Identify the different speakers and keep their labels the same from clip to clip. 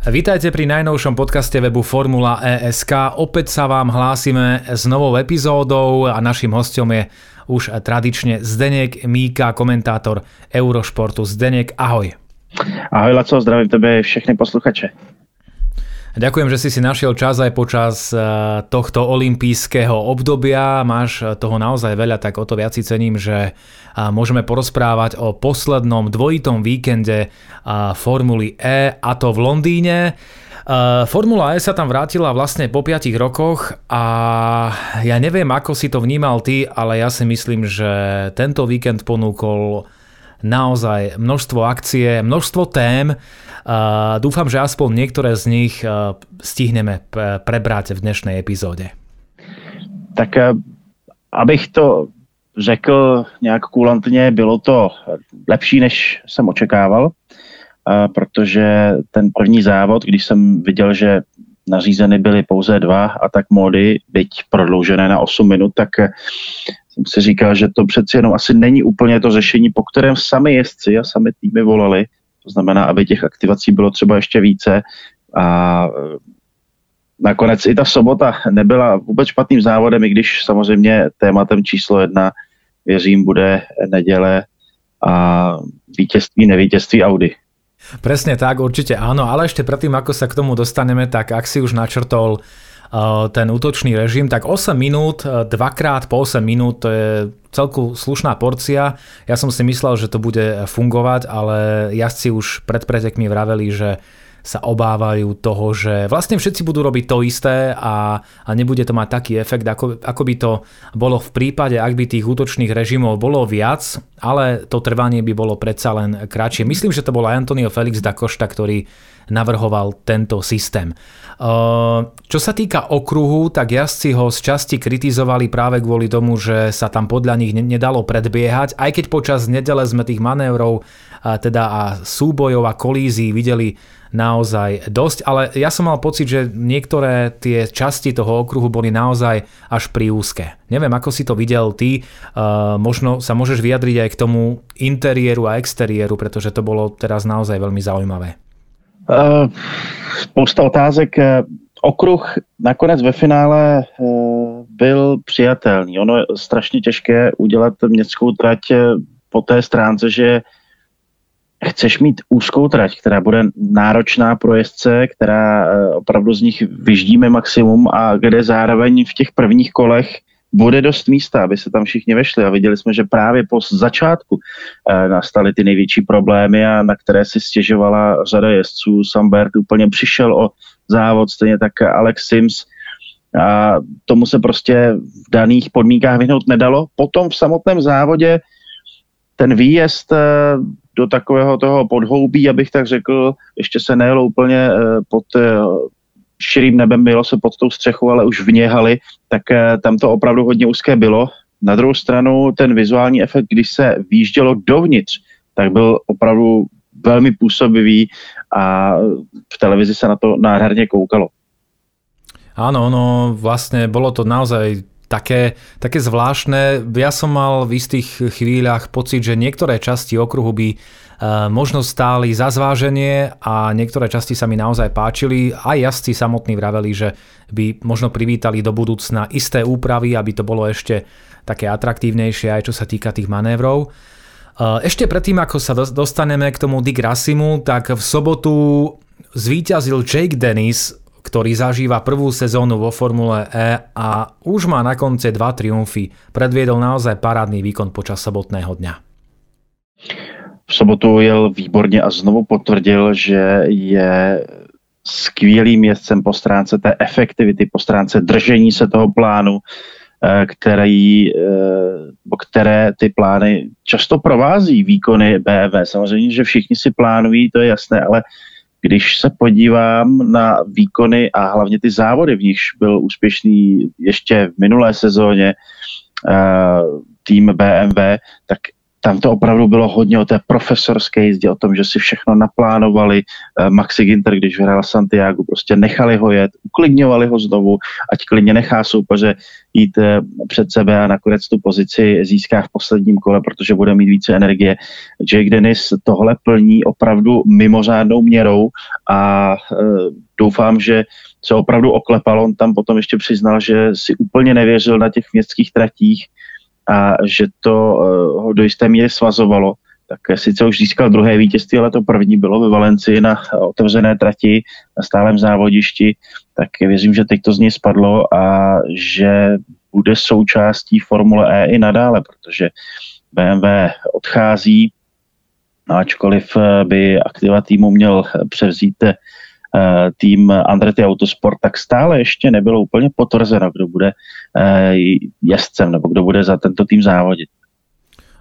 Speaker 1: Vítajte pri najnovšom podcaste webu Formula ESK. Opäť sa vám hlásime s novou epizódou a našim hostom je už tradične Zdenek Míka, komentátor Eurošportu. Zdenek, ahoj.
Speaker 2: Ahoj Laco, zdravím tebe všechny posluchače.
Speaker 1: Ďakujem, že si si našiel čas aj počas eh, tohto olympijského obdobia. Máš eh, toho naozaj veľa, tak o to viac si cením, že eh, môžeme porozprávať o poslednom dvojitom víkende Formuly E a to v Londýne. Formula E sa tam vrátila vlastne po 5 rokoch a ja neviem, ako si to vnímal ty, ale ja si myslím, že tento víkend ponúkol naozaj množstvo akcie, množstvo tém. Dúfam, že aspoň niektoré z nich stihneme prebrať v dnešnej epizódě.
Speaker 2: Tak abych to řekl nějak kulantně, bylo to lepší, než jsem očekával, protože ten první závod, když jsem viděl, že nařízeny byly pouze dva a tak módy, byť prodloužené na 8 minut, tak jsem si říkal, že to přeci jenom asi není úplně to řešení, po kterém sami jezdci a sami týmy volali. Znamená, aby těch aktivací bylo třeba ještě více. A e, nakonec i ta sobota nebyla vůbec špatným závodem, i když samozřejmě tématem číslo jedna, věřím, bude neděle a vítězství, nevítězství Audi.
Speaker 1: Presne tak, určite áno, ale ešte predtým, ako sa k tomu dostaneme, tak ak si už načrtol ten útočný režim, tak 8 minút, dvakrát po 8 minút, to je celku slušná porcia. Ja som si myslel, že to bude fungovať, ale jazdci už pred pretekmi vraveli, že sa obávajú toho, že vlastne všetci budú robiť to isté a, a nebude to mať taký efekt, ako, ako by to bolo v prípade, ak by tých útočných režimov bolo viac, ale to trvanie by bolo predsa len kratšie. Myslím, že to bol aj Antonio Felix da Costa, ktorý navrhoval tento systém. Čo sa týka okruhu, tak jazdci ho z časti kritizovali práve kvôli tomu, že sa tam podľa nich nedalo predbiehať, aj keď počas nedele sme tých manévrov teda a súbojov a kolízií videli naozaj dosť, ale ja som mal pocit, že niektoré tie časti toho okruhu boli naozaj až pri úzke. Neviem, ako si to videl ty, možno sa môžeš vyjadriť aj k tomu interiéru a exteriéru, pretože to bolo teraz naozaj veľmi zaujímavé.
Speaker 2: Uh, spousta otázek. Eh, okruh nakonec ve finále uh, byl přijatelný. Ono je strašně těžké udělat městskou trať po té stránce, že chceš mít úzkou trať, která bude náročná pro jezdce, která opravdu z nich vyždíme maximum a kde zároveň v těch prvních kolech bude dost místa, aby se tam všichni vešli a viděli jsme, že právě po začátku eh, nastaly ty největší problémy a na které si stěžovala řada jezdců. Sambert úplně přišel o závod, stejně tak Alex Sims a tomu se prostě v daných podmínkách vyhnout nedalo. Potom v samotném závodě ten výjezd eh, do takového toho podhoubí, abych tak řekl, ještě se nejelo úplně eh, pod širým nebem bylo se pod tou střechou, ale už vně haly, tak eh, tam to opravdu hodně úzké bylo. Na druhou stranu ten vizuální efekt, když se výjíždělo dovnitř, tak byl opravdu velmi působivý a v televizi se na to nádherně koukalo.
Speaker 1: Áno, no vlastne bolo to naozaj také, také zvláštne. Ja som mal v istých chvíľach pocit, že niektoré časti okruhu by Eh, možno stáli za zváženie a niektoré časti sa mi naozaj páčili. Aj jazdci samotní vraveli, že by možno privítali do budúcna isté úpravy, aby to bolo ešte také atraktívnejšie aj čo sa týka tých manévrov. Eh, ešte predtým, ako sa dostaneme k tomu Dick Rassimu, tak v sobotu zvíťazil Jake Dennis, ktorý zažíva prvú sezónu vo Formule E a už má na konce dva triumfy. Predviedol naozaj parádny výkon počas sobotného dňa
Speaker 2: v sobotu jel výborně a znovu potvrdil, že je skvělým jezdcem po stránce té efektivity, po stránce držení se toho plánu, eh, který, eh, které ty plány často provází výkony BMW. Samozřejmě, že všichni si plánují, to je jasné, ale když se podívám na výkony a hlavně ty závody, v nichž byl úspěšný ještě v minulé sezóně eh, tým BMW, tak tam to opravdu bylo hodně o té profesorské jízdě, o tom, že si všechno naplánovali. Eh, Maxi Ginter, když vyhrál Santiago, prostě nechali ho jet, uklidňovali ho znovu, ať klidně nechá soupeře jít eh, před sebe a nakonec tu pozici získá v posledním kole, protože bude mít více energie. Jake Dennis tohle plní opravdu mimořádnou měrou a doufám, že se opravdu oklepal. On tam potom ještě přiznal, že si úplně nevěřil na těch městských tratích a že to ho do jisté míry svazovalo tak sice už získal druhé vítězství, ale to první bylo ve Valencii na otevřené trati na stálem závodišti, tak věřím, že teď to z něj spadlo a že bude součástí Formule E i nadále, protože BMW odchází, ačkoliv by aktiva týmu měl převzít eh, tým Andretti Autosport, tak stále ještě nebylo úplně potvrzeno, kdo bude eh, jezdcem nebo kdo bude za tento tým závodit.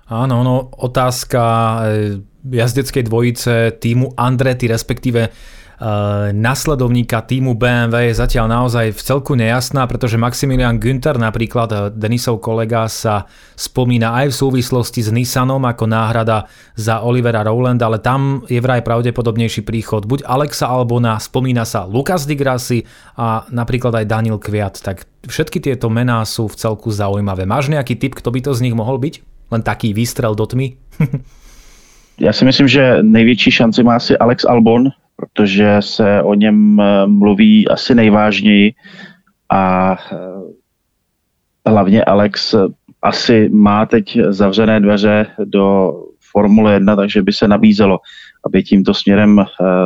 Speaker 1: Áno, no, otázka eh, jazdeckej dvojice týmu Andretti, respektíve Uh, nasledovníka týmu BMW je zatiaľ naozaj v celku nejasná, pretože Maximilian Günther, napríklad eh, Denisov kolega, sa spomína aj v súvislosti s Nissanom ako náhrada za Olivera Rowland, ale tam je vraj pravdepodobnejší príchod buď Alexa Albona, spomína sa Lukas Di Grassi a napríklad aj Daniel Kviat. Tak všetky tieto mená sú v celku zaujímavé. Máš nejaký tip, kto by to z nich mohol byť? len taký výstrel do tmy?
Speaker 2: Já si myslím, že největší šanci má asi Alex Albon, protože se o něm eh, mluví asi nejvážněji a eh, hlavně Alex asi má teď zavřené dveře do Formule 1, takže by se nabízelo, aby tímto směrem eh,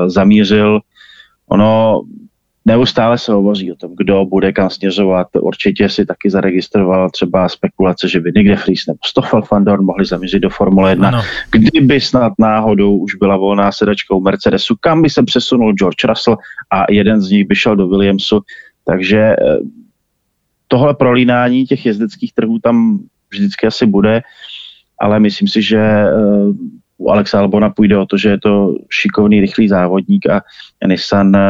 Speaker 2: zamířil. Ono Neustále se hovoří o tom, kdo bude kam směřovat. Určitě si taky zaregistroval třeba spekulace, že by Nick Fries nebo Stoffel van Dorn mohli zamířit do Formule 1. Ano. Kdyby snad náhodou už byla volná sedačka u Mercedesu, kam by se přesunul George Russell a jeden z nich by šel do Williamsu. Takže eh, tohle prolínání těch jezdeckých trhů tam vždycky asi bude, ale myslím si, že eh, u Alexa Albona půjde o to, že je to šikovný, rychlý závodník a Nissan eh,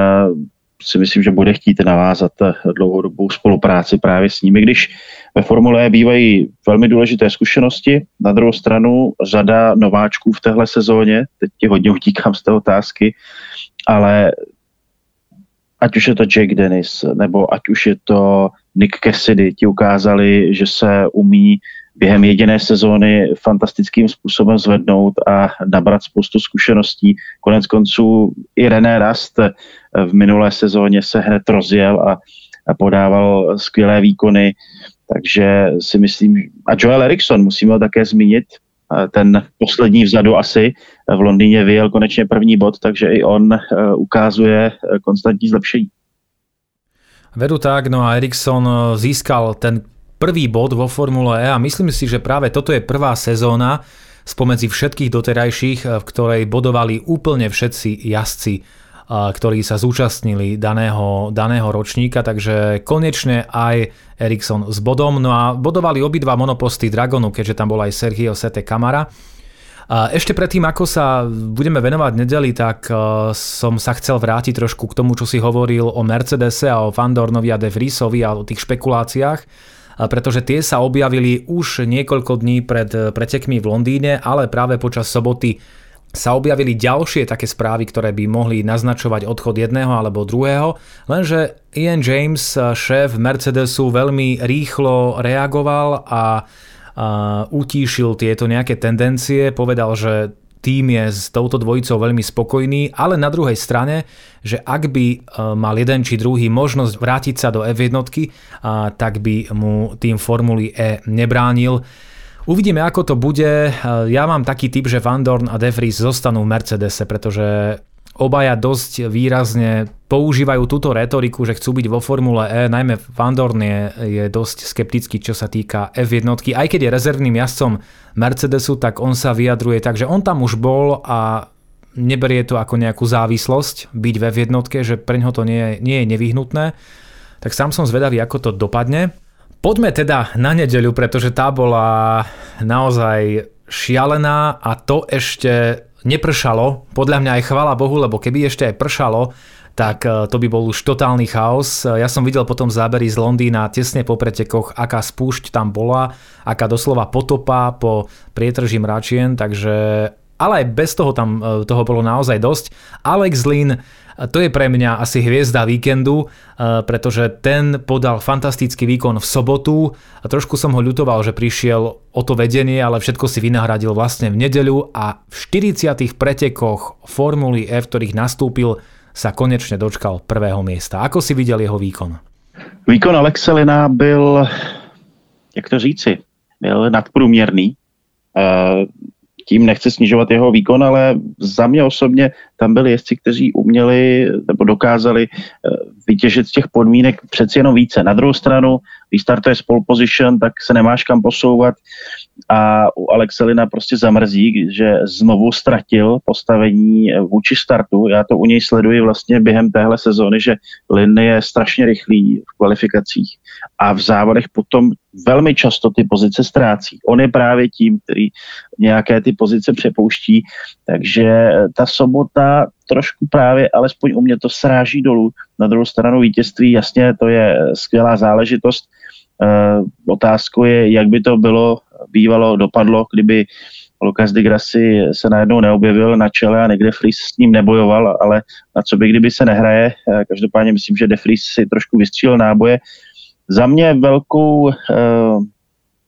Speaker 2: si myslím, že bude chtít navázat dlouhodobou spolupráci právě s nimi, když ve Formule E bývají velmi důležité zkušenosti. Na druhou stranu řada nováčků v téhle sezóně, teď ti hodně utíkám z té otázky, ale ať už je to Jake Dennis, nebo ať už je to Nick Cassidy, ti ukázali, že se umí během jediné sezóny fantastickým způsobem zvednout a nabrat spoustu zkušeností. Konec konců i René Rast v minulé sezóně se hned rozjel a, a podával skvělé výkony, takže si myslím, a Joel Eriksson musíme ho také zmínit, ten poslední vzadu asi v Londýně vyjel konečně první bod, takže i on e, ukazuje e, konstantní zlepšení.
Speaker 1: Vedu tak, no a Eriksson e, získal ten prvý bod vo Formule E a myslím si, že práve toto je prvá sezóna spomedzi všetkých doterajších, v ktorej bodovali úplne všetci jazdci, ktorí sa zúčastnili daného, daného ročníka, takže konečne aj Ericsson s bodom. No a bodovali obidva monoposty Dragonu, keďže tam bol aj Sergio Sete Kamara. Ešte predtým, ako sa budeme venovať nedeli, tak eh, som sa chcel vrátiť trošku k tomu, čo si hovoril o Mercedese a o Fandornovi a De Vriesovi a o tých špekuláciách pretože tie sa objavili už niekoľko dní pred eh, pretekmi v Londýne, ale práve počas soboty sa objavili ďalšie také správy, ktoré by mohli naznačovať odchod jedného alebo druhého, lenže Ian James, šéf Mercedesu, veľmi rýchlo reagoval a, a utíšil tieto nejaké tendencie, povedal, že tým je s touto dvojicou veľmi spokojný, ale na druhej strane, že ak by e, mal jeden či druhý možnosť vrátiť sa do F1, tak by mu tým Formuly E nebránil. Uvidíme, ako to bude. Ja mám taký typ, že Van Dorn a De Vries zostanú v Mercedese, pretože obaja dosť výrazne používajú túto retoriku, že chcú byť vo Formule E, najmä Van Dorn je, je dosť skeptický, čo sa týka F1, aj keď je rezervným jazdcom Mercedesu, tak on sa vyjadruje tak, že on tam už bol a neberie to ako nejakú závislosť byť ve jednotke, že pre ňoho to nie nie je nevyhnutné. Tak sám som zvedavý, ako to dopadne. Poďme teda na nedeľu, pretože tá bola naozaj šialená a to ešte nepršalo. Podľa mňa aj chvala Bohu, lebo keby ešte aj pršalo, tak e, to by bol už totálny chaos. Ja som videl potom zábery z Londýna tesne po pretekoch, aká spúšť tam bola, aká doslova potopa po prietrží mračien, takže ale aj bez toho tam e, toho bolo naozaj dosť. Alex Lin, to je pre mňa asi hviezda víkendu, e, pretože ten podal fantastický výkon v sobotu a trošku som ho ľutoval, že prišiel o to vedenie, ale všetko si vynahradil vlastne v nedeľu a v 40 pretekoch Formuly F, ktorých nastúpil, sa konečne dočkal prvého miesta. Ako si viděl jeho výkon?
Speaker 2: Výkon Alexelina byl, jak to říci, byl nadprůměrný. Tím nechci snižovat jeho výkon, ale za mě osobně tam byli jezdci, kteří uměli nebo dokázali eh, vytěžit z těch podmínek přeci jenom více. Na druhou stranu, když startuje pole position, tak se nemáš kam posouvat a u Alexelina prostě zamrzí, že znovu ztratil postavení vůči startu. Já to u něj sleduji vlastně během téhle sezóny, že Lin je strašně rychlý v kvalifikacích a v závodech potom velmi často ty pozice ztrácí. On je právě tím, který nějaké ty pozice přepouští, takže ta sobota trošku právě, alespoň u mě to sráží dolů. Na druhou stranu vítězství, jasně, to je skvělá záležitost. E, otázkou je, jak by to bylo, bývalo, dopadlo, kdyby Lukas de Grassi se najednou neobjevil na čele a někde Fries s ním nebojoval, ale na co by kdyby se nehraje. E, každopádně myslím, že de Fries si trošku vystřílel náboje. Za mě velkou e,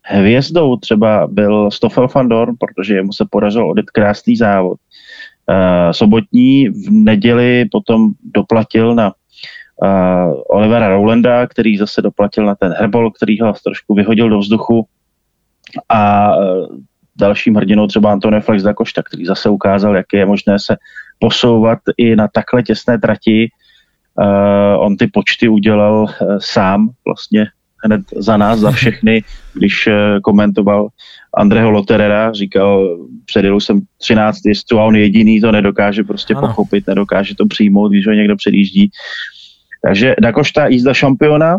Speaker 2: hvězdou třeba byl Stoffel van Dorn, protože jemu se podařilo odjet krásný závod. Uh, sobotní v neděli potom doplatil na uh, Olivera Rowlanda, který zase doplatil na ten herbol, který ho trošku vyhodil do vzduchu a uh, dalším hrdinou třeba Antonio Flex da Costa, který zase ukázal, jak je možné se posouvat i na takhle těsné trati. Uh, on ty počty udělal uh, sám vlastně hned za nás, za všechny, když uh, komentoval Andreho Loterera, říkal, předjel jsem 13 jezdců a on jediný to nedokáže prostě ano. pochopit, nedokáže to přijmout, když ho někdo předjíždí. Takže Dakošta jízda šampiona,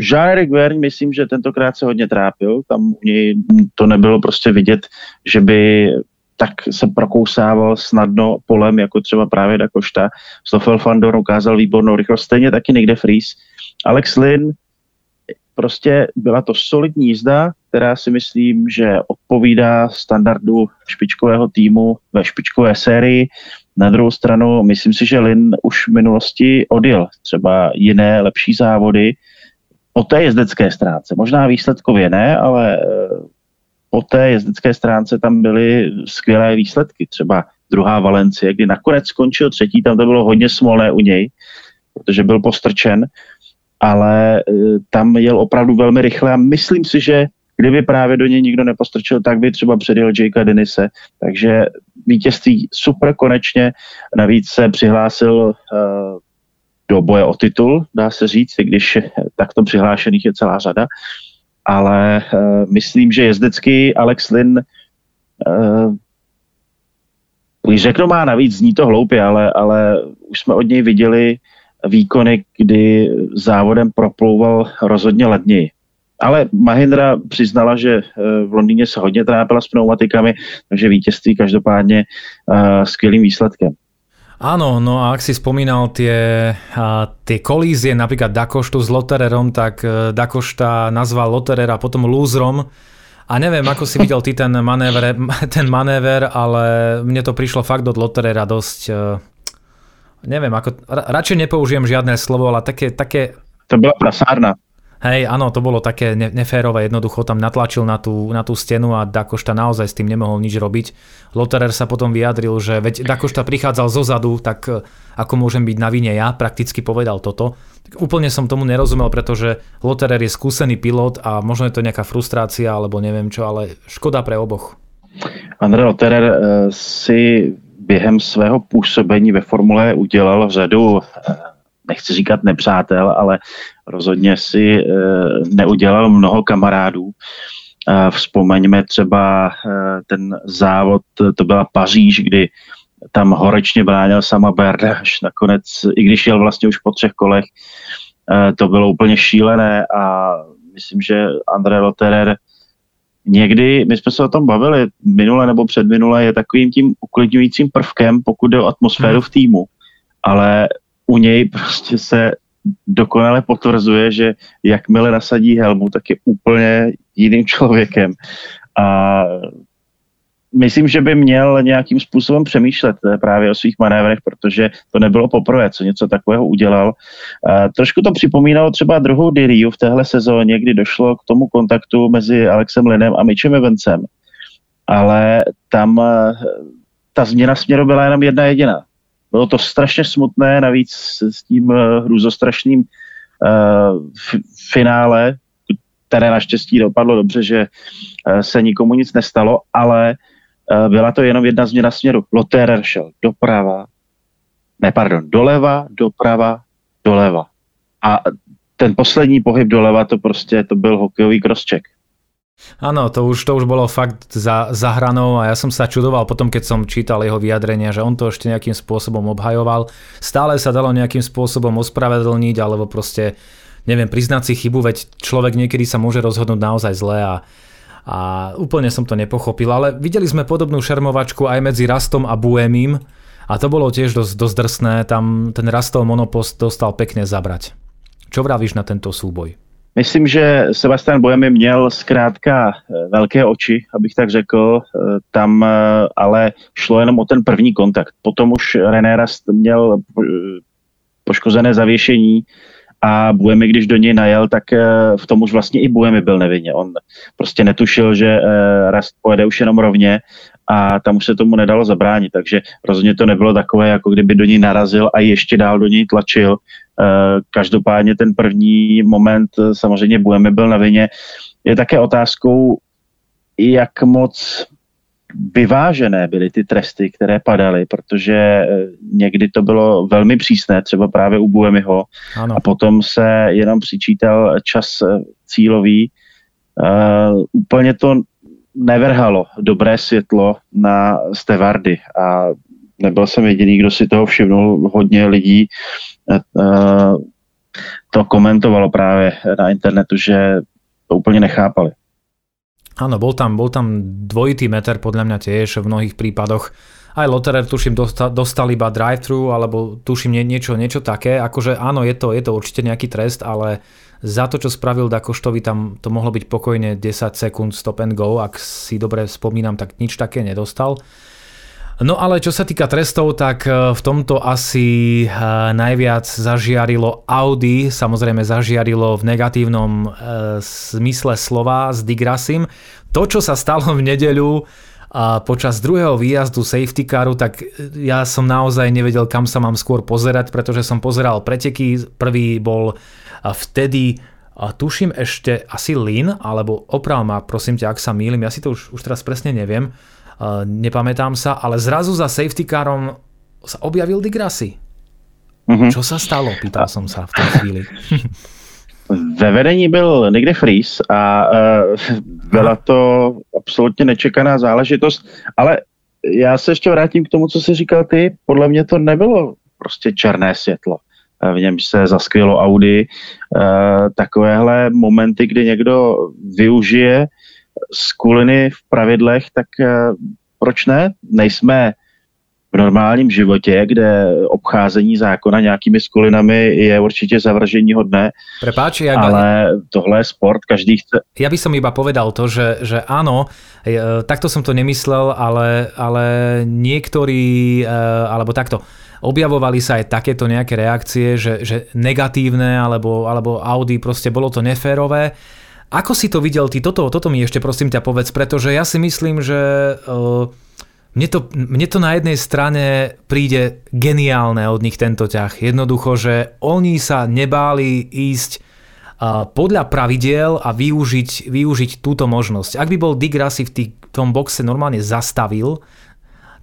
Speaker 2: Jean-Eric Vergne, myslím, že tentokrát se hodně trápil, tam u něj to nebylo prostě vidět, že by tak se prokousával snadno polem, jako třeba právě Dakošta. Stoffel Fandor ukázal výbornou rychlost, stejně taky někde Fries. Alex Lynn, prostě byla to solidní jízda, která si myslím, že odpovídá standardu špičkového týmu ve špičkové sérii. Na druhou stranu, myslím si, že Lin už v minulosti odjel třeba jiné lepší závody po té jezdecké stránce. Možná výsledkově ne, ale eh, po té jezdecké stránce tam byly skvělé výsledky. Třeba druhá Valencie, kdy nakonec skončil třetí, tam to bylo hodně smolné u něj, protože byl postrčen, ale eh, tam jel opravdu velmi rychle a myslím si, že Kdyby právě do něj nikdo nepostrčil, tak by třeba předjel Jakea Denise. Takže vítězství super konečně. Navíc se přihlásil uh, do boje o titul, dá se říct, i když takto přihlášených je celá řada. Ale uh, myslím, že jezdecký Alex Lin uh, když řeknu má navíc, zní to hloupě, ale, ale už jsme od něj viděli výkony, kdy závodem proplouval rozhodně ledněji. Ale Mahindra přiznala, že eh, v Londýně se hodně trápila s pneumatikami, takže vítězství každopádně uh, skvělým výsledkem.
Speaker 1: Áno, no a ak si spomínal tie, tie kolízie, napríklad Dakoštu s Lotererom, tak e, Dakošta nazval Loterera potom lúzrom. A neviem, ako si videl ty ten manéver, ten manéver, ale mne to prišlo fakt od Loterera dosť... E, neviem, ako, radšej nepoužijem žiadne slovo, ale také... také
Speaker 2: to byla prasárna.
Speaker 1: Hej, áno, to bolo také neférové, jednoducho tam natlačil na tú, na tú stenu a Dakošta naozaj s tým nemohol nič robiť. Loterer sa potom vyjadril, že veď Dakošta prichádzal zo zadu, tak e, ako môžem byť na vine ja, prakticky povedal toto. Tak úplne som tomu nerozumel, pretože Loterer je skúsený pilot a možno je to nejaká frustrácia alebo neviem čo, ale škoda pre oboch.
Speaker 2: André Loterer e, si během svého působení ve Formule udělal řadu e, nechci říkat nepřátel, ale rozhodně si eh, neudělal mnoho kamarádů. Vzpomeňme třeba eh, ten závod, to byla Paříž, kdy tam horečně bránil sama Berda až nakonec, i když jel vlastně už po třech kolech, eh, to bylo úplně šílené a myslím, že André Lotterer někdy, my jsme se o tom bavili minule nebo předminule, je takovým tím uklidňujícím prvkem, pokud jde o atmosféru hmm. v týmu. Ale u něj prostě se dokonale potvrzuje, že jakmile nasadí helmu, tak je úplně jiným člověkem. A myslím, že by měl nějakým způsobem přemýšlet eh, právě o svých manévrech, protože to nebylo poprvé, co něco takového udělal. Trošku to připomínalo třeba druhou Diriu v téhle sezóně, kdy došlo k tomu kontaktu mezi Alexem Linem a Mitchem Evansem. Ale tam eh, ta změna směru byla jenom jedna jediná. Bylo to strašně smutné, navíc s tím eh, hrůzostrašným uh, finále, které naštěstí dopadlo dobře, že uh, se nikomu nic nestalo, ale uh, byla to jenom jedna změna směru. Lotterer šel doprava, ne, pardon, doleva, doprava, doleva. A ten poslední pohyb doleva, to prostě, to byl hokejový crosscheck.
Speaker 1: Áno, to už, to už bolo fakt za, za hranou a ja som sa čudoval potom, keď som čítal jeho vyjadrenia, že on to ešte nejakým spôsobom obhajoval. Stále sa dalo nejakým spôsobom ospravedlniť alebo proste, neviem, priznať si chybu, veď človek niekedy sa môže rozhodnúť naozaj zle a, a úplne som to nepochopil. Ale videli sme podobnú šermovačku aj medzi Rastom a Buemim a to bolo tiež dosť, dosť drsné. Tam ten Rastov monopost dostal pekne zabrať. Čo vravíš na tento súboj?
Speaker 2: Myslím, že Sebastian Boemi měl zkrátka eh, velké oči, abych tak řekl. Eh, tam eh, ale šlo jenom o ten první kontakt. Potom už René Rast měl poškozené zavěšení a Buemi, když do něj najel, tak v tom už vlastně i Buemi byl nevinně. On prostě netušil, že Rast pojede už jenom rovně a tam už se tomu nedalo zabránit, takže rozhodně to nebylo takové, jako kdyby do něj narazil a ještě dál do něj tlačil. Eh, každopádně ten první moment eh, samozřejmě Buemi byl na vině. Je také otázkou, jak moc vyvážené byly ty tresty, které padaly, protože eh, někdy to bylo velmi přísné, třeba právě u Buemiho, ano. a potom se jenom přičítal čas cílový. Uh, úplně to nevrhalo dobré světlo na Stevardy a nebyl jsem jediný, kdo si toho všimnul. Hodně lidí eh, to komentovalo právě na internetu, že to úplně nechápali.
Speaker 1: Áno, bol tam, bol tam dvojitý meter podľa mňa tiež v mnohých prípadoch. Aj Lotterer tuším dostal, dostal iba drive-thru, alebo tuším nie, niečo, niečo také. Akože áno, je to, je to určite nejaký trest, ale za to, čo spravil Dakoštovi, tam to mohlo byť pokojne 10 sekúnd stop and go, ak si dobre spomínam, tak nič také nedostal. No ale čo sa týka trestov, tak e, v tomto asi e, najviac zažiarilo Audi, samozrejme zažiarilo v negatívnom e, zmysle slova s Digrasim. To, čo sa stalo v nedeľu, počas druhého výjazdu safety caru, tak ja som naozaj nevedel, kam sa mám skôr pozerať, pretože som pozeral preteky. Prvý bol vtedy a tuším ešte asi Lin, alebo oprav ma, prosím ťa, ak sa mýlim, ja si to už, už teraz presne neviem, nepamätám sa, ale zrazu za safety carom sa objavil Digrassi. Mm-hmm. Čo sa stalo, pýtal som sa v tej chvíli.
Speaker 2: Ve vedení byl někde Fries a uh, byla to absolutně nečekaná záležitost, ale já se ještě vrátím k tomu, co jsi říkal ty. Podle mě to nebylo prostě černé světlo v něm se zaskvělo Audi. Eh, takovéhle momenty, kdy někdo využije skuliny v pravidlech, tak eh, proč ne? Nejsme v normálním životě, kde obcházení zákona nějakými skulinami je určitě zavržení hodné.
Speaker 1: Prepáč,
Speaker 2: ja ale tohle je sport, každý chce...
Speaker 1: Ja by som iba povedal to, že, že áno, eh, takto som to nemyslel, ale, ale niektorí, alebo takto, objavovali sa aj takéto nejaké reakcie, že, že negatívne alebo, alebo Audi, proste bolo to neférové. Ako si to videl ty? Toto, toto mi ešte prosím ťa povedz, pretože ja si myslím, že uh, mne, to, mne to na jednej strane príde geniálne od nich tento ťah. Jednoducho, že oni sa nebáli ísť uh, podľa pravidiel a využiť, využiť túto možnosť. Ak by bol Dick Rasi v tom boxe normálne zastavil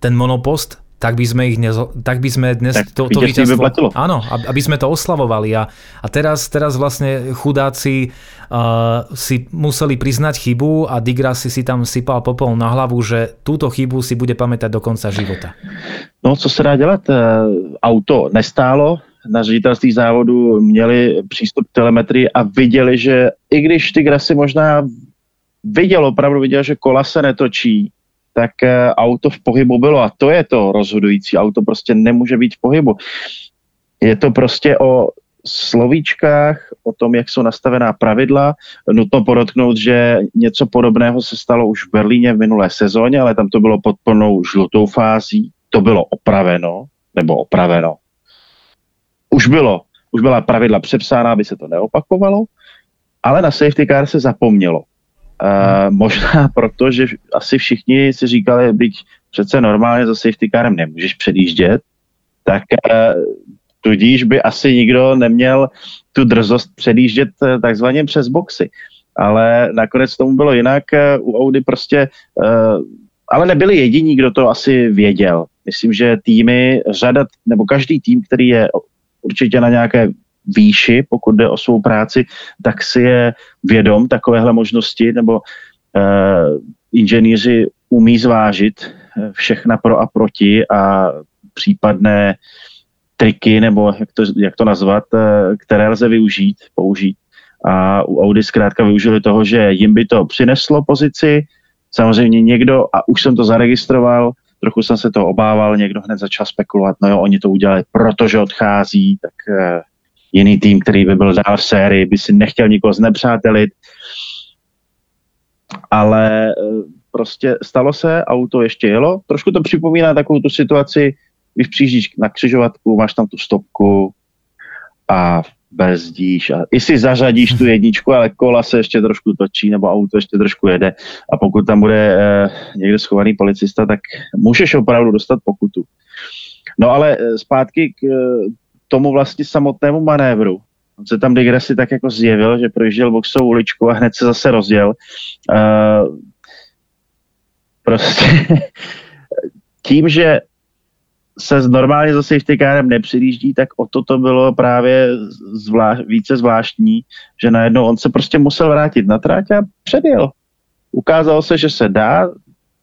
Speaker 1: ten monopost, tak by sme ich nezo, tak by sme dnes tak to, to víťazstvo, áno, aby sme to oslavovali a, a teraz, teraz vlastne chudáci uh, si museli priznať chybu a Digra si si tam sypal popol na hlavu, že túto chybu si bude pamätať do konca života.
Speaker 2: No, co se dá dělat? Eh, auto nestálo, na ředitelství závodu měli přístup k telemetrii a viděli, že i když ty grasy možná viděl, opravdu viděl, že kola se netočí, tak eh, auto v pohybu bylo a to je to rozhodující. Auto prostě nemůže být v pohybu. Je to prostě o slovíčkách o tom, jak jsou nastavená pravidla. Nutno podotknout, že něco podobného se stalo už v Berlíně v minulé sezóně, ale tam to bylo pod plnou žlutou fází. To bylo opraveno, nebo opraveno. Už bylo, už byla pravidla přepsána, aby se to neopakovalo, ale na safety car se zapomnělo. Uh, možná proto, že asi všichni si říkali, byť přece normálně za safety carem nemůžeš předjíždět, tak uh, tudíž by asi nikdo neměl tu drzost předjíždět uh, takzvaně přes boxy. Ale nakonec tomu bylo jinak. U Audi prostě, ale nebyli jediní, kdo to asi věděl. Myslím, že týmy, řada, nebo každý tým, který je určitě na nějaké výši, pokud jde o svou práci, tak si je vědom takovéhle možnosti, nebo uh, inženýři umí zvážit eh, všechna pro a proti a případné triky, nebo jak to, jak to nazvat, uh, které lze využít, použít. A u Audi zkrátka využili toho, že jim by to přineslo pozici, samozřejmě někdo, a už jsem to zaregistroval, trochu jsem se to obával, někdo hned začal spekulovat, no jo, oni to udělali, protože odchází, tak jiný tým, který by byl dál v sérii, by si nechtěl nikoho znepřátelit, ale e, prostě stalo se, auto ještě jelo. Trošku to připomíná takovou tu situaci, když přijíždíš na křižovatku, máš tam tu stopku a bezdíš a i si zařadíš tu jedničku, ale kola se ještě trošku točí nebo auto ještě trošku jede a pokud tam bude eh, někde schovaný policista, tak můžeš opravdu dostat pokutu. No ale e, zpátky k tomu vlastně samotnému manévru. On se tam Degrassi tak jako zjevil, že projížděl boxovou uličku a hned se zase rozděl. Uh, prostě tím, že se normálně za safety carem nepřilíždí, tak o to to bylo právě zvlášť, více zvláštní, že najednou on se prostě musel vrátit na tráť a předjel. Ukázalo se, že se dá,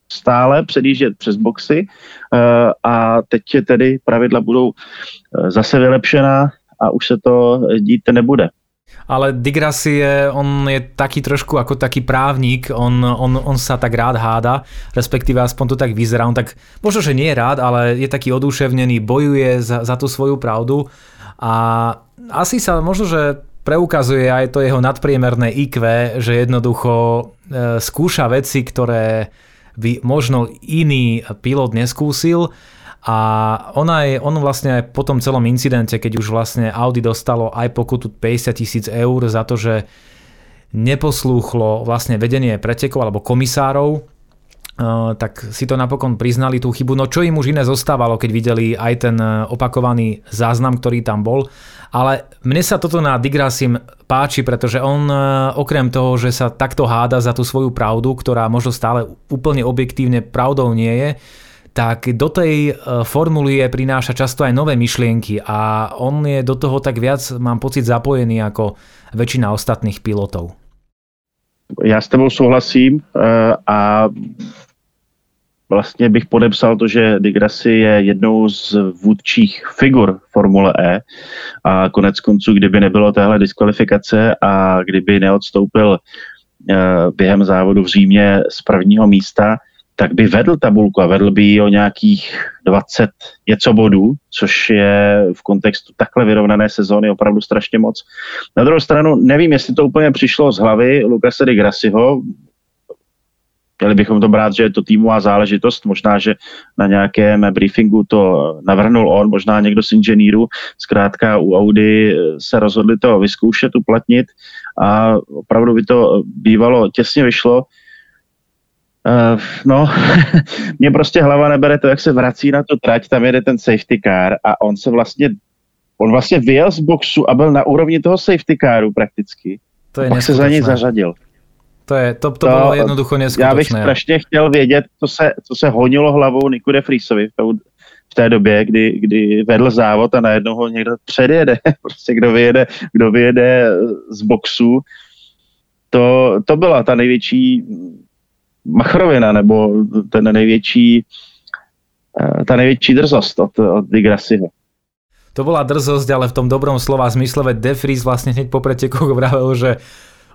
Speaker 2: stále předjíždět přes boxy eh, a teď tedy pravidla budou eh, zase vylepšená a už se to dít nebude.
Speaker 1: Ale Digrassi je, on je taký trošku ako taký právnik, on, on, on sa tak rád háda, respektíve aspoň to tak vyzerá, on tak, možno, že nie je rád, ale je taký odúševnený, bojuje za, za tú svoju pravdu a asi sa možno, že preukazuje aj to jeho nadpriemerné IQ, že jednoducho e, skúša veci, ktoré by možno iný pilot neskúsil. A ona je, on vlastne aj po tom celom incidente, keď už vlastne Audi dostalo aj pokutu 50 tisíc eur za to, že neposlúchlo vlastne vedenie pretekov alebo komisárov, Uh, tak si to napokon priznali tú chybu. No čo im už iné zostávalo, keď videli aj ten opakovaný záznam, ktorý tam bol. Ale mne sa toto na Digrasim páči, pretože on e, okrem toho, že sa takto háda za tú svoju pravdu, ktorá možno stále úplne objektívne pravdou nie je, tak do tej e, formulie prináša často aj nové myšlienky a on je do toho tak viac, mám pocit, zapojený ako väčšina ostatných pilotov.
Speaker 2: Já s tebou souhlasím e, a vlastně bych podepsal to, že Degrassi je jednou z vůdčích figur Formule E a konec konců, kdyby nebylo téhle diskvalifikace a kdyby neodstoupil eh, během závodu v Římě z prvního místa, tak by vedl tabulku a vedl by ji o nějakých 20 něco bodů, což je v kontextu takhle vyrovnané sezóny opravdu strašně moc. Na druhou stranu nevím, jestli to úplně přišlo z hlavy Lukase de Grassiho, Měli bychom to brát, že je to týmová záležitost, možná, že na nějakém briefingu to navrhnul on, možná někdo z inženýrů, zkrátka u Audi se rozhodli to vyzkoušet, uplatnit a opravdu by to bývalo, těsně vyšlo. Uh, no, mě prostě hlava nebere to, jak se vrací na tu trať, tam jede ten safety car a on se vlastně, on vlastně vyjel z boxu a byl na úrovni toho safety caru prakticky. To je pak se za něj zařadil.
Speaker 1: To, je, to, to, to bylo jednoducho neskutečné.
Speaker 2: Já bych strašně chtěl vědět, co se, co se honilo hlavou Niku de Friesovi v, v té době, kdy, kdy vedl závod a najednou ho někdo předjede. prostě kdo vyjede, kdo vyjede z boxu. To, to byla ta největší machrovina, nebo ten největší eh, ta největší drzost od, od Digrassiho.
Speaker 1: To bola drzosť, ale v tom dobrom slova zmysle, veď De Vries vlastne hneď po pretekoch vravel, že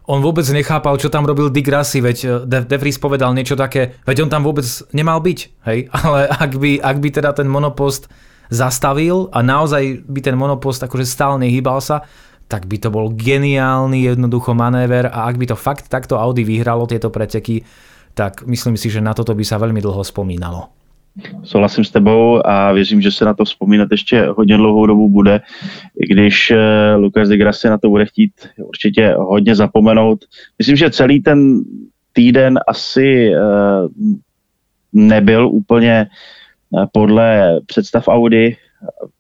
Speaker 1: on vôbec nechápal, čo tam robil Dick Rassi, veď eh, De, Vries povedal niečo také, veď on tam vôbec nemal byť, hej, ale ak by, ak by teda ten monopost zastavil a naozaj by ten monopost akože stále nehýbal sa, tak by to bol geniálny jednoducho manéver a ak by to fakt takto Audi vyhralo tieto preteky, tak myslím si, že na toto by sa veľmi dlho spomínalo.
Speaker 2: Souhlasím s tebou a věřím, že se na to vzpomínat ještě hodně dlouhou dobu bude, i když eh, Lukas de Grassi na to bude chtít určitě hodně zapomenout. Myslím, že celý ten týden asi eh, nebyl úplně eh, podle představ Audi.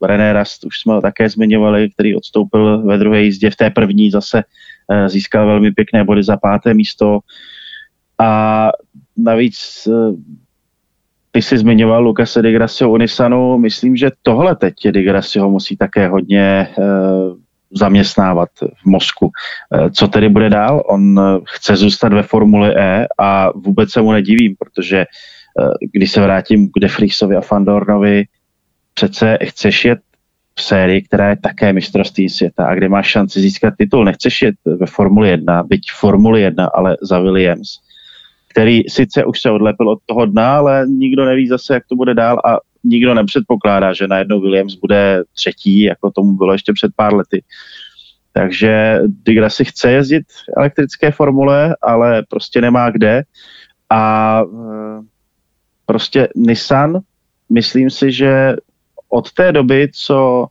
Speaker 2: René Rast, už jsme ho také zmiňovali, který odstoupil ve druhé jízdě. V té první zase získal velmi pěkné body za páté místo. A navíc ty jsi zmiňoval Lukase de Gracio Unisanu, myslím, že tohle teď de Gracio musí také hodně e, zaměstnávat v mozku. E, co tedy bude dál? On eh, chce zůstat ve Formuli E a vůbec se mu nedivím, protože když se vrátím k Defrisovi a Fandornovi, přece chceš jet v sérii, která je také mistrovství světa a kde máš šanci získat titul. Nechceš jet ve Formuli 1, byť Formuli 1, ale za Williams který sice už se odlepil od toho dna, ale nikdo neví zase, jak to bude dál a nikdo nepředpokládá, že najednou Williams bude třetí, jako tomu bylo ještě před pár lety. Takže si chce jezdit elektrické formule, ale prostě nemá kde. A e, prostě Nissan, myslím si, že od té doby, co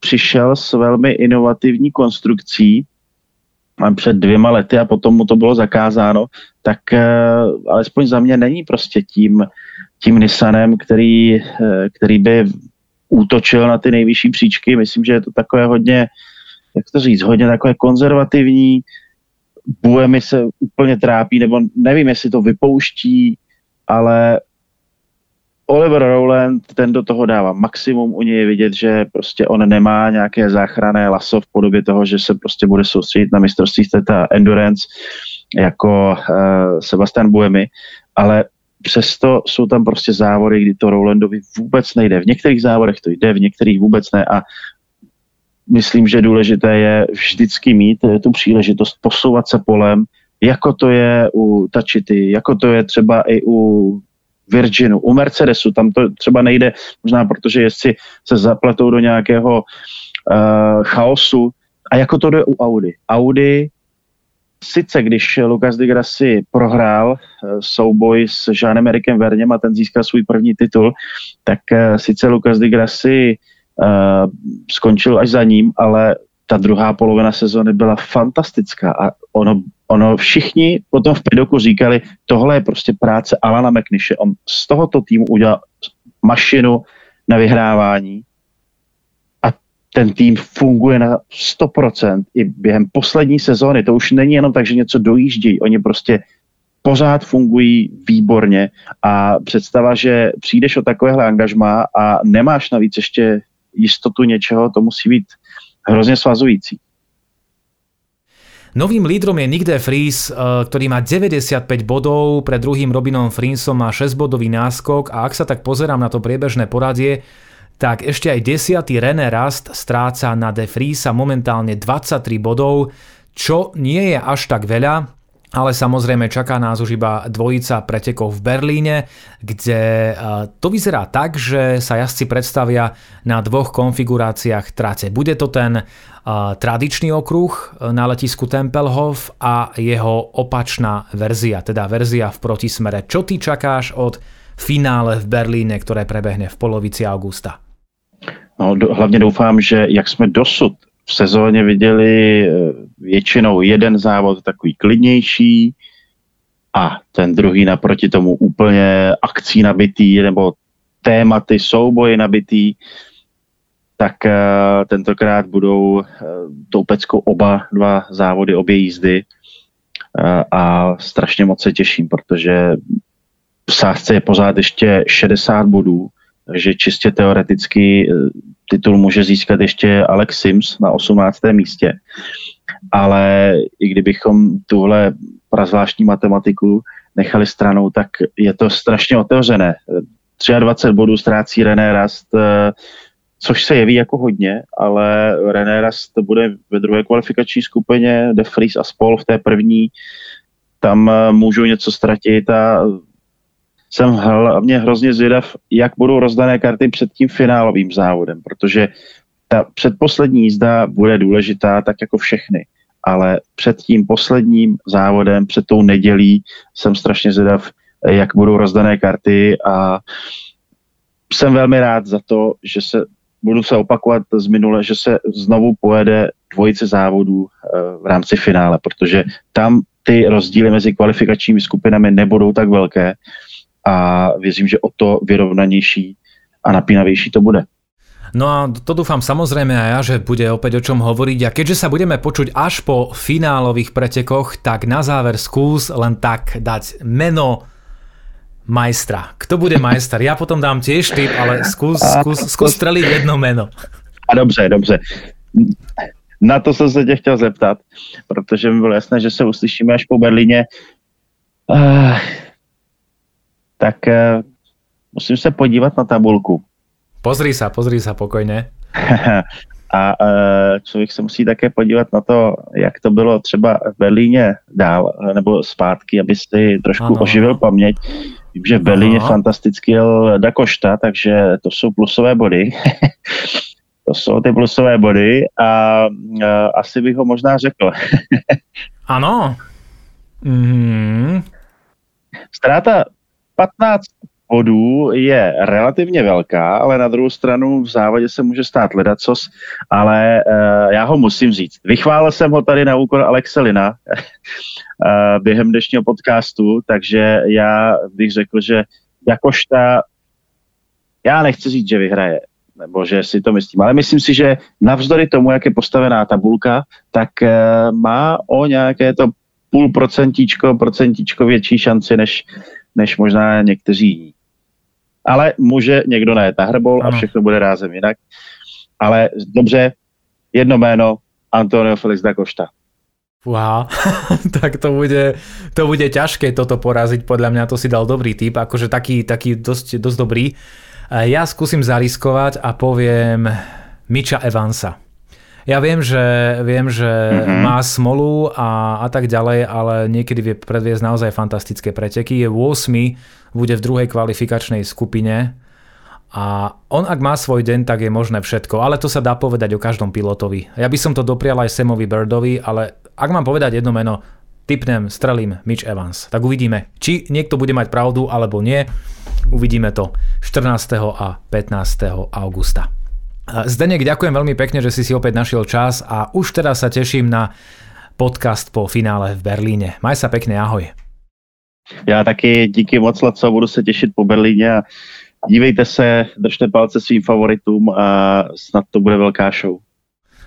Speaker 2: přišel s velmi inovativní konstrukcí, před dvěma lety a potom mu to bylo zakázáno, tak uh, alespoň za mě není prostě tím, tím Nissanem, který, uh, který by útočil na ty nejvyšší příčky. Myslím, že je to takové hodně, jak to říct, hodně takové konzervativní. Buemi se úplně trápí, nebo nevím, jestli to vypouští, ale Oliver Rowland, ten do toho dává maximum, u něj je vidět, že prostě on nemá nějaké záchranné laso v podobě toho, že se prostě bude soustředit na mistrovství světa endurance jako uh, Sebastian Buemi, ale přesto jsou tam prostě závody, kdy to Rowlandovi vůbec nejde. V některých závodech to jde, v některých vůbec ne a myslím, že důležité je vždycky mít tu příležitost posouvat se polem, jako to je u Tačity, jako to je třeba i u Virginu, u Mercedesu, tam to třeba nejde, možná protože jezdci se zapletou do nějakého uh, chaosu, a jako to jde u Audi. Audi sice když Lucas de Grassi prohrál uh, souboj s Jeanem Erikem Verněm a ten získal svůj první titul, tak uh, sice Lucas de Grassi uh, skončil až za ním, ale ta druhá polovina sezóny byla fantastická a ono ono všichni potom v pedoku říkali, tohle je prostě práce Alana McNishe. On z tohoto týmu udělal mašinu na vyhrávání a ten tým funguje na 100% i během poslední sezóny. To už není jenom tak, že něco dojíždí. Oni prostě pořád fungují výborně a představa, že přijdeš o takovéhle angažmá a nemáš navíc ještě jistotu něčeho, to musí být hrozně svazující.
Speaker 1: Novým lídrom je Nick de eh, ktorý má 95 bodov, pred druhým Robinom Frinsom má 6 bodový náskok a ak sa tak pozerám na to priebežné poradie, tak ešte aj 10. René Rast stráca na De Vriesa momentálne 23 bodov, čo nie je až tak veľa, ale samozrejme čaká nás už iba dvojica pretekov v Berlíne, kde to vyzerá tak, že sa jazdci predstavia na dvoch konfiguráciách trace. Bude to ten tradičný okruh na letisku Tempelhof a jeho opačná verzia, teda verzia v protismere. Čo ty čakáš od finále v Berlíne, ktoré prebehne v polovici augusta?
Speaker 2: No, hlavně doufám, že jak jsme dosud v sezóně viděli eh, většinou jeden závod takový klidnější a ten druhý naproti tomu úplně akcí nabitý nebo tématy, souboje nabitý, tak uh, tentokrát budou uh, tou peckou oba dva závody, obě jízdy a strašně moc se těším, protože v sázce je pořád ještě 60 bodů, takže čistě teoreticky titul může získat ještě Alex Sims na 18. místě. Ale i kdybychom tuhle prazvláštní matematiku nechali stranou, tak je to strašně otevřené. 23 bodů ztrácí René Rast, eh, což se jeví jako hodně, ale René Rast bude ve druhé kvalifikační skupině, De Vries a Spol v té první, tam eh, můžou něco ztratit a jsem hlavně hrozně zvědav, jak budou rozdané karty před tím finálovým závodem, protože ta předposlední jízda bude důležitá, tak jako všechny. Ale před tím posledním závodem, před tou nedělí, jsem strašně zvědav, jak budou rozdané karty a jsem velmi rád za to, že se budu se opakovat z minule, že se znovu pojede dvojice závodů eh, v rámci finále, protože tam ty rozdíly mezi kvalifikačními skupinami nebudou tak velké a věřím, že o to vyrovnanější a napínavější to bude.
Speaker 1: No a to dúfam samozrejme aj ja, že bude opäť o čom hovoriť a keďže sa budeme počuť až po finálových pretekoch, tak na záver skús len tak dať meno majstra. Kto bude majster? Ja potom dám tiež tip, ale skús, skús, skús streliť jedno meno.
Speaker 2: A dobře, dobře. Na to jsem se tě chtěl zeptat, protože mi bylo jasné, že se uslyšíme až po Berlíně. Uh, tak uh, musím se podívat na tabulku.
Speaker 1: Pozri sa, pozri sa pokojne.
Speaker 2: A uh, člověk se musí také podívat na to, jak to bylo třeba v Berlíně dál, nebo zpátky, aby si trošku ano. oživil paměť. Vím, že v Berlíně Aha. fantasticky jel Da Costa, takže to jsou plusové body. to jsou ty plusové body a, a asi bych ho možná řekl.
Speaker 1: ano. Mm-hmm.
Speaker 2: Ztráta 15 bodů je relativně velká, ale na druhou stranu v závodě se může stát ledacos, ale uh, já ho musím říct. Vychválil jsem ho tady na úkor Alexelina uh, během dnešního podcastu, takže já bych řekl, že jakožta, já nechci říct, že vyhraje, nebo že si to myslím, ale myslím si, že navzdory tomu, jak je postavená tabulka, tak uh, má o nějaké to půl procentíčko, procentíčko větší šanci, než, než možná někteří jiní ale může někdo najet na hrbol a všechno bude rázem jinak. Ale dobře, jedno jméno, Antonio Felix da Costa.
Speaker 1: Wow, tak to bude, to bude ťažké toto poraziť, podľa mňa to si dal dobrý typ, akože taký, taký dosť, dosť dobrý. Ja skúsim zariskovať a poviem Miča Evansa. Ja viem, že, viem, že mm-hmm. má smolu a, a tak ďalej, ale niekedy vie predviesť naozaj fantastické preteky. Je 8, bude v druhej kvalifikačnej skupine a on ak má svoj deň, tak je možné všetko, ale to sa dá povedať o každom pilotovi. Ja by som to doprial aj Samovi Birdovi, ale ak mám povedať jedno meno, typnem, strelím Mitch Evans. Tak uvidíme, či niekto bude mať pravdu alebo nie. Uvidíme to 14. a 15. augusta. Zdenek, ďakujem veľmi pekne, že si si opäť našiel čas a už teraz sa teším na podcast po finále v Berlíne. Maj sa pekne, ahoj.
Speaker 2: Já taky díky moc, co budu se těšit po Berlíně a dívejte se, držte palce svým favoritům a snad to bude velká show.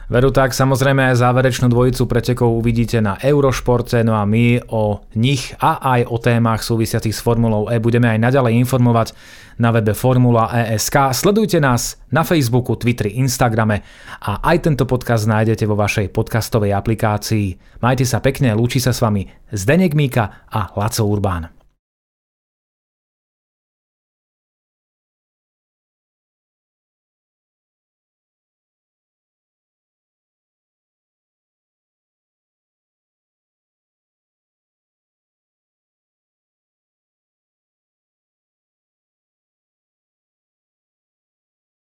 Speaker 1: Veru tak, samozrejme záverečnú dvojicu pretekov uvidíte na Eurošporte, no a my o nich a aj o témach súvisiacich s Formulou E budeme aj naďalej informovať na webe Formula ESK. Sledujte nás na Facebooku, Twitteri, Instagrame a aj tento podcast nájdete vo vašej podcastovej aplikácii. Majte sa pekne, lúči sa s vami Zdenek Míka a Laco Urbán.